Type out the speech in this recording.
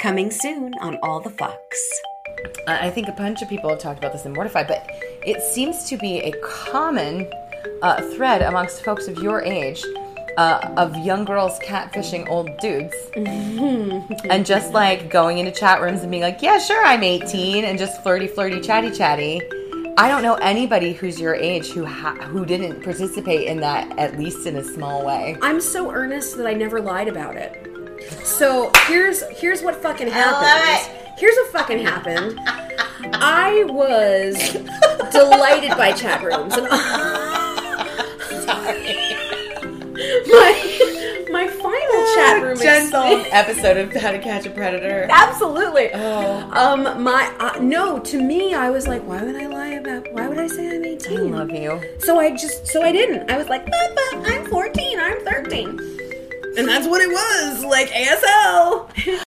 Coming soon on All the Fucks. I I think a bunch of people have talked about this in Mortified, but it seems to be a common uh, thread amongst folks of your age uh, of young girls catfishing old dudes. and just like going into chat rooms and being like, yeah, sure, I'm 18, and just flirty, flirty, chatty, chatty. I don't know anybody who's your age who ha- who didn't participate in that at least in a small way. I'm so earnest that I never lied about it. So here's here's what fucking happened. Here's what fucking happened. I was delighted by chat rooms and my my final chat room Gentle episode of How to Catch a Predator. Absolutely. Oh. Um, my uh, no. To me, I was like, why would I lie about? Why would I say I'm 18? I love you. So I just, so I didn't. I was like, but I'm 14, I'm 13. And that's what it was, like ASL.